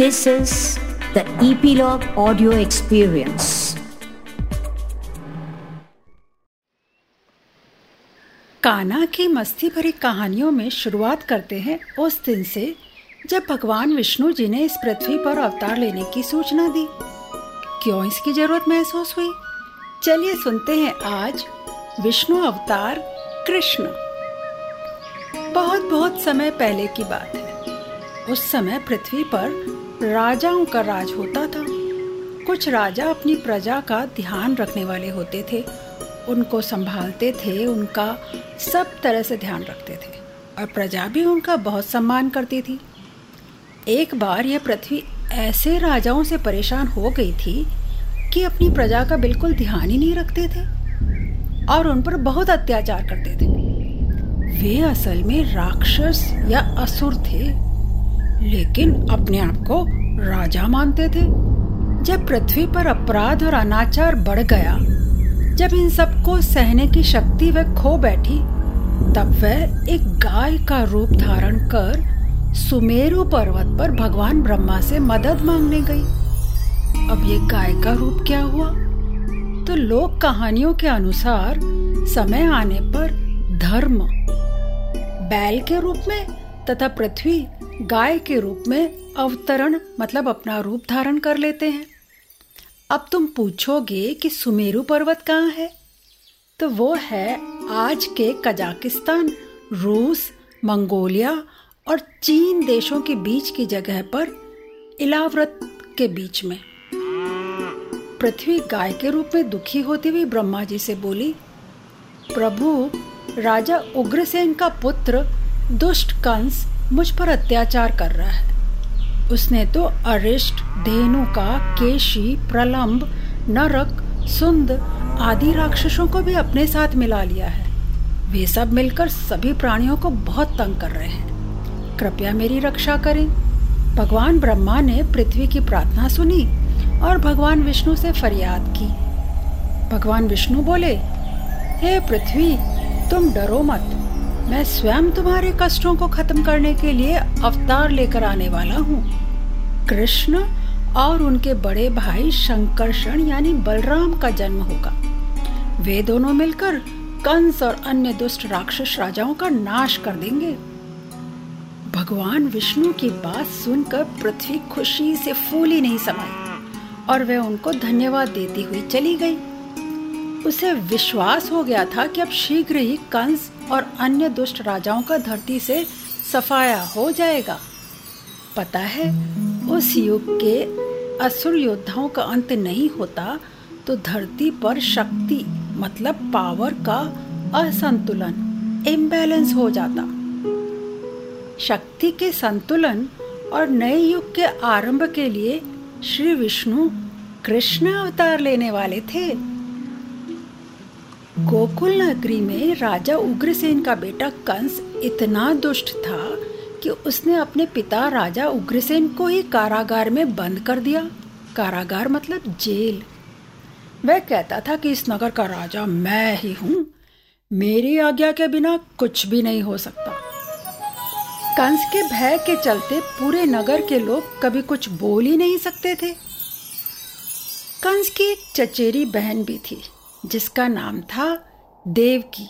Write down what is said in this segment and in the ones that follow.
This is the Epilogue Audio Experience. काना की मस्ती भरी कहानियों में शुरुआत करते हैं उस दिन से, जब भगवान विष्णु जी ने इस पृथ्वी पर अवतार लेने की सूचना दी। क्यों इसकी ज़रूरत महसूस हुई? चलिए सुनते हैं आज विष्णु अवतार कृष्ण। बहुत बहुत समय पहले की बात है। उस समय पृथ्वी पर राजाओं का राज होता था। कुछ राजा अपनी प्रजा का ध्यान रखने वाले होते थे। उनको संभालते थे, उनका सब तरह से ध्यान रखते थे। और प्रजा भी उनका बहुत सम्मान करती थी। एक बार यह पृथ्वी ऐसे राजाओं से परेशान हो गई थी कि अपनी प्रजा का बिल्कुल ध्यान ही नहीं रखते थे और उन पर बहुत अत्याचार करते थे। वे असल में राक्षस या असुर थे। लेकिन अपने आप को राजा मानते थे। जब पृथ्वी पर अपराध और अनाचार बढ़ गया, जब इन सबको सहने की शक्ति वह खो बैठी, तब वह एक गाय का रूप धारण कर सुमेरु पर्वत पर भगवान ब्रह्मा से मदद मांगने गई। अब ये गाय का रूप क्या हुआ? तो लोक कहानियों के अनुसार समय आने पर धर्म, बैल के रूप में तथा पृथ्वी गाय के रूप में अवतरण मतलब अपना रूप धारण कर लेते हैं। अब तुम पूछोगे कि सुमेरु पर्वत कहाँ है? तो वो है आज के कजाकिस्तान, रूस, मंगोलिया और चीन देशों के बीच की जगह पर इलाव्रत के बीच में। पृथ्वी गाय के रूप में दुखी होती हुई ब्रह्मा जी से बोली, प्रभु, राजा उग्रसेन का पुत्र दुष्ट कंस मुझ पर अत्याचार कर रहा है। उसने तो अरिष्ट, धेनु का, केशी, प्रलंब, नरक, सुंद आदि राक्षसों को भी अपने साथ मिला लिया है। वे सब मिलकर सभी प्राणियों को बहुत तंग कर रहे हैं। कृपया मेरी रक्षा करें। भगवान ब्रह्मा ने पृथ्वी की प्रार्थना सुनी और भगवान विष्णु से फरियाद की। भगवान विष्णु बोले, हे पृथ्वी, तुम डरो मत। मैं स्वयं तुम्हारे कष्टों को खत्म करने के लिए अवतार लेकर आने वाला हूँ। कृष्ण और उनके बड़े भाई शंकरषण यानी बलराम का जन्म होगा। वे दोनों मिलकर कंस और अन्य दुष्ट राक्षस राजाओं का नाश कर देंगे। भगवान विष्णु की बात सुनकर पृथ्वी खुशी से फूली नहीं समाई और वह उनको धन्यवाद देती हुई चली गई। उसे विश्वास हो गया था कि अब शीघ्र ही कंस और अन्य दुष्ट राजाओं का धरती से सफाया हो जाएगा। पता है, उस युग के असुर योद्धाओं का अंत नहीं होता तो धरती पर शक्ति मतलब पावर का असंतुलन इम्बैलेंस हो जाता। शक्ति के संतुलन और नए युग के आरंभ के लिए श्री विष्णु कृष्ण अवतार लेने वाले थे। गोकुल नगरी में राजा उग्रसेन का बेटा कंस इतना दुष्ट था कि उसने अपने पिता राजा उग्रसेन को ही कारागार में बंद कर दिया। कारागार मतलब जेल। वह कहता था कि इस नगर का राजा मैं ही हूँ। मेरी आज्ञा के बिना कुछ भी नहीं हो सकता। कंस के भय के चलते पूरे नगर के लोग कभी कुछ बोल ही नहीं सकते थे। कंस की एक चचेरी बहन भी थी। जिसका नाम था देवकी,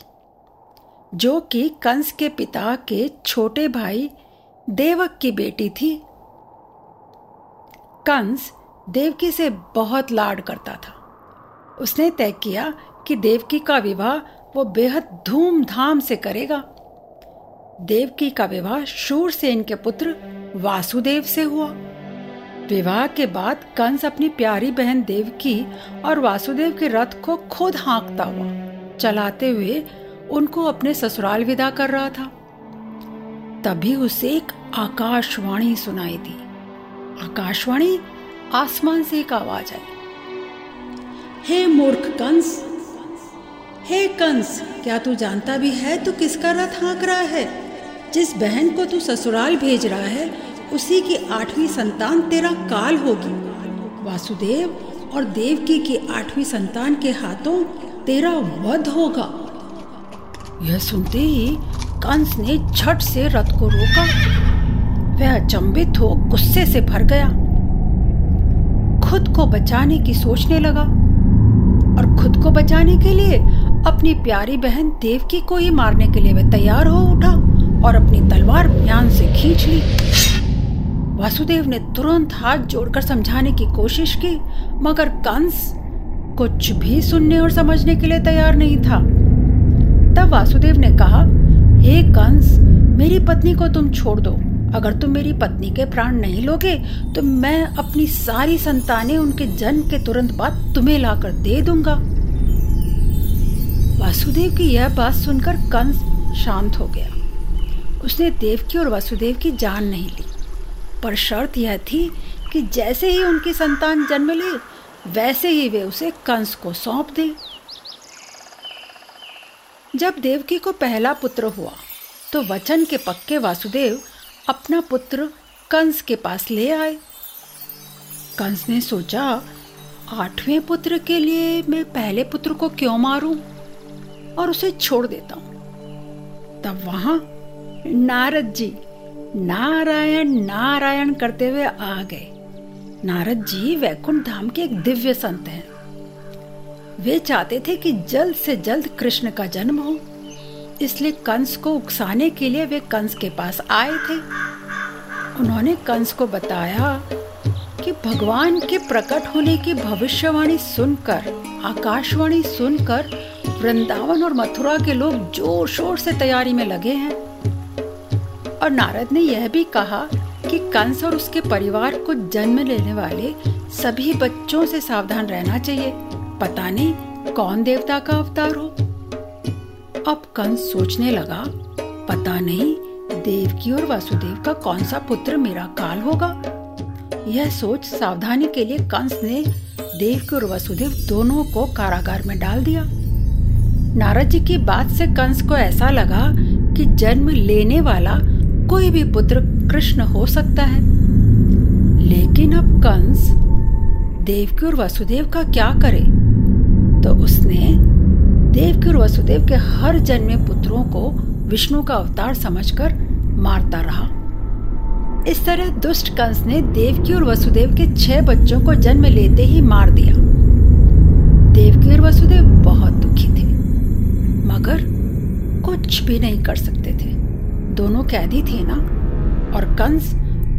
जो कि कंस के पिता के छोटे भाई देवक की बेटी थी। कंस देवकी से बहुत लाड करता था। उसने तय किया कि देवकी का विवाह वो बेहद धूमधाम से करेगा। देवकी का विवाह शूरसेन के पुत्र वासुदेव से हुआ। विवाह के बाद कंस अपनी प्यारी बहन देवकी और वासुदेव के रथ को खुद हाँकता हुआ, चलाते हुए उनको अपने ससुराल विदा कर रहा था। तभी उसे एक आकाशवाणी सुनाई दी। आकाशवाणी, आसमान से एक आवाज़ आई। हे मूर्ख कंस, हे कंस, क्या तू जानता भी है तू किसका रथ हाँक रहा है? जिस बहन को तू ससुराल भेज रहा है उसी की आठवीं संतान तेरा काल होगी। वासुदेव और देवकी की आठवीं संतान के हाथों तेरा वध होगा। यह सुनते ही कंस ने झट से रथ को रोका। वह अचंभित हो गुस्से से भर गया। खुद को बचाने की सोचने लगा और खुद को बचाने के लिए अपनी प्यारी बहन देवकी को ही मारने के लिए वह तैयार हो उठा और अपनी तलवार म्यान से खींच ली। वासुदेव ने तुरंत हाथ जोड़कर समझाने की कोशिश की, मगर कंस कुछ भी सुनने और समझने के लिए तैयार नहीं था। तब वासुदेव ने कहा, हे hey कंस, मेरी पत्नी को तुम छोड़ दो। अगर तुम मेरी पत्नी के प्राण नहीं लोगे तो मैं अपनी सारी संतानें उनके जन्म के तुरंत बाद तुम्हें लाकर दे दूँगा। वासुदेव की यह बात सुनकर कंस शांत हो गया। उसने देवकी और वासुदेव की जान नहीं ली। पर शर्त यह थी कि जैसे ही उनकी संतान जन्म ले, वैसे ही वे उसे कंस को सौंप दें। जब देवकी को पहला पुत्र हुआ तो वचन के पक्के वासुदेव अपना पुत्र कंस के पास ले आए। कंस ने सोचा, आठवें पुत्र के लिए मैं पहले पुत्र को क्यों मारूं और उसे छोड़ देता हूँ? तब वहाँ, नारद जी नारायण नारायण करते हुए आ गए। नारद जी वैकुंठ धाम के एक दिव्य संत हैं। वे चाहते थे कि जल्द से जल्द कृष्ण का जन्म हो। इसलिए कंस को उकसाने के लिए वे कंस के पास आए थे। उन्होंने कंस को बताया कि भगवान के प्रकट होने की भविष्यवाणी सुनकर, आकाशवाणी सुनकर, वृंदावन और मथुरा के लोग ज़ोर शोर से तैयारी में लगे हैं। और नारद ने यह भी कहा कि कंस और उसके परिवार को जन्म लेने वाले सभी बच्चों से सावधान रहना चाहिए। पता नहीं कौन देवता का अवतार हो। अब कंस सोचने लगा, पता नहीं देवकी और वासुदेव का कौन सा पुत्र मेरा काल होगा। यह सोच सावधानी के लिए कंस ने देवकी और वसुदेव दोनों को कारागार में डाल दिया। नारद जी की बात से कंस को ऐसा लगा कि जन्म लेने वाला कोई भी पुत्र कृष्ण हो सकता है। लेकिन अब कंस देवकी और वसुदेव का क्या करे? तो उसने देवकी और वसुदेव के हर जन्मे पुत्रों को विष्णु का अवतार समझकर मारता रहा। इस तरह दुष्ट कंस ने देवकी और वसुदेव के छह बच्चों को जन्म लेते ही मार दिया। देवकी और वसुदेव बहुत दुखी थे, मगर कुछ भी नहीं कर सकते थे। दोनों कैदी थे ना? और कंस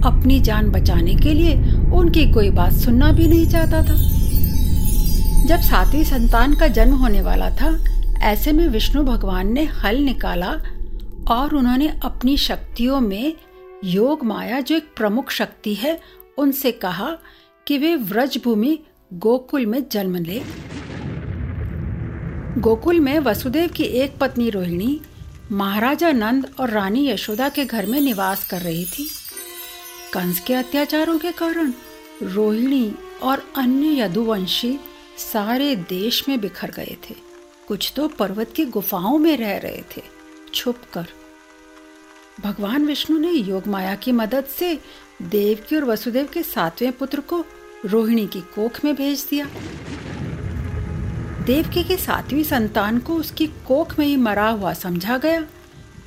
अपनी जान बचाने के लिए उनकी कोई बात सुनना भी नहीं चाहता था। जब सातवीं संतान का जन्म होने वाला था, ऐसे में विष्णु भगवान ने हल निकाला और उन्होंने अपनी शक्तियों में योग माया जो एक प्रमुख शक्ति है, उनसे कहा कि वे व्रज भूमि गोकुल में जन्म ले। गोकुल में वसुदेव की एक पत्नी रोहिणी महाराजा नंद और रानी यशोदा के घर में निवास कर रही थी। कंस के अत्याचारों के कारण रोहिणी और अन्य यदुवंशी सारे देश में बिखर गए थे। कुछ तो पर्वत की गुफाओं में रह रहे थे। छुप कर भगवान विष्णु ने योग माया की मदद से देवकी और वसुदेव के सातवें पुत्र को रोहिणी की कोख में भेज दिया। देवकी की सातवीं संतान को उसकी कोख में ही मरा हुआ समझा गया।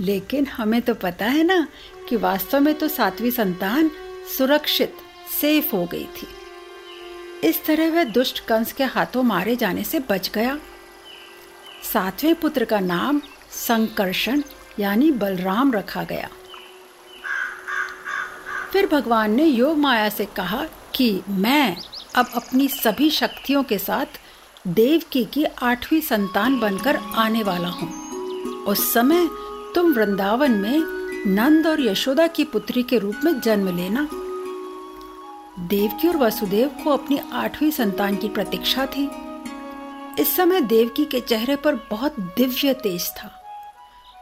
लेकिन हमें तो पता है ना कि वास्तव में तो सातवीं संतान सुरक्षित, सेफ़ हो गई थी। इस तरह वह दुष्ट कंस के हाथों मारे जाने से बच गया। सातवें पुत्र का नाम संकर्षण, यानी बलराम रखा गया। फिर भगवान ने योग माया से कहा कि मैं अब अपनी सभी शक्तियों के साथ देवकी की आठवीं संतान बनकर आने वाला हूँ। उस समय तुम वृंदावन में नंद और यशोदा की पुत्री के रूप में जन्म लेना। देवकी और वसुदेव को अपनी आठवीं संतान की प्रतीक्षा थी। इस समय देवकी के चेहरे पर बहुत दिव्य तेज था।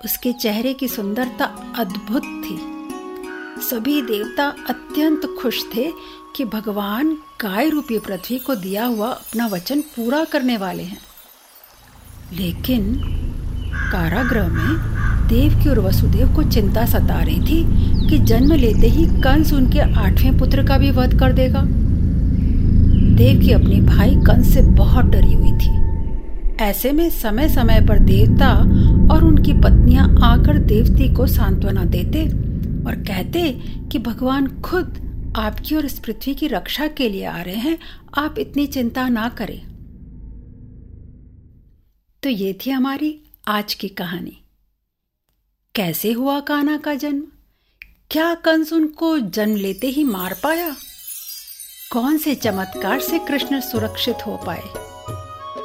उसके चेहरे की सुंदरता अद्भुत थी। सभी देवता अत्यंत खुश थे कि भगवान गाय रूपी पृथ्वी को दिया हुआ अपना वचन पूरा करने वाले हैं। लेकिन कारागृह में देव की और वसुदेव को चिंता सता रही थी कि जन्म लेते ही कंस उनके आठवें पुत्र का भी वध कर देगा। देव की अपने भाई कंस से बहुत डरी हुई थी। ऐसे में समय समय पर देवता और उनकी पत्नियाँ आकर देवती को सांत्वना देते और कहते कि भगवान खुद आपकी और इस पृथ्वी की रक्षा के लिए आ रहे हैं, आप इतनी चिंता ना करें। तो ये थी हमारी आज की कहानी। कैसे हुआ काना का जन्म? क्या कंस उनको जन्म लेते ही मार पाया? कौन से चमत्कार से कृष्ण सुरक्षित हो पाए?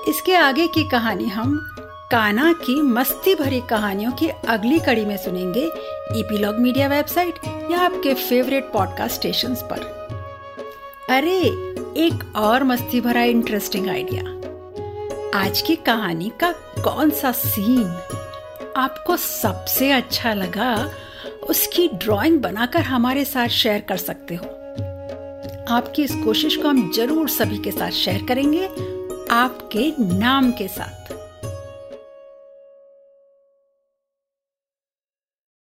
इसके आगे की कहानी हम काना की मस्ती भरी कहानियों की अगली कड़ी में सुनेंगे ईपीलॉग मीडिया वेबसाइट या आपके फेवरेट पॉडकास्ट स्टेशंस पर। अरे, एक और मस्ती भरा इंटरेस्टिंग आइडिया आज की कहानी का कौन सा सीन आपको सबसे अच्छा लगा, उसकी ड्राइंग बनाकर हमारे साथ शेयर कर सकते हो। आपकी इस कोशिश को हम ज़रूर सभी के साथ शेयर करेंगे, आपके नाम के साथ।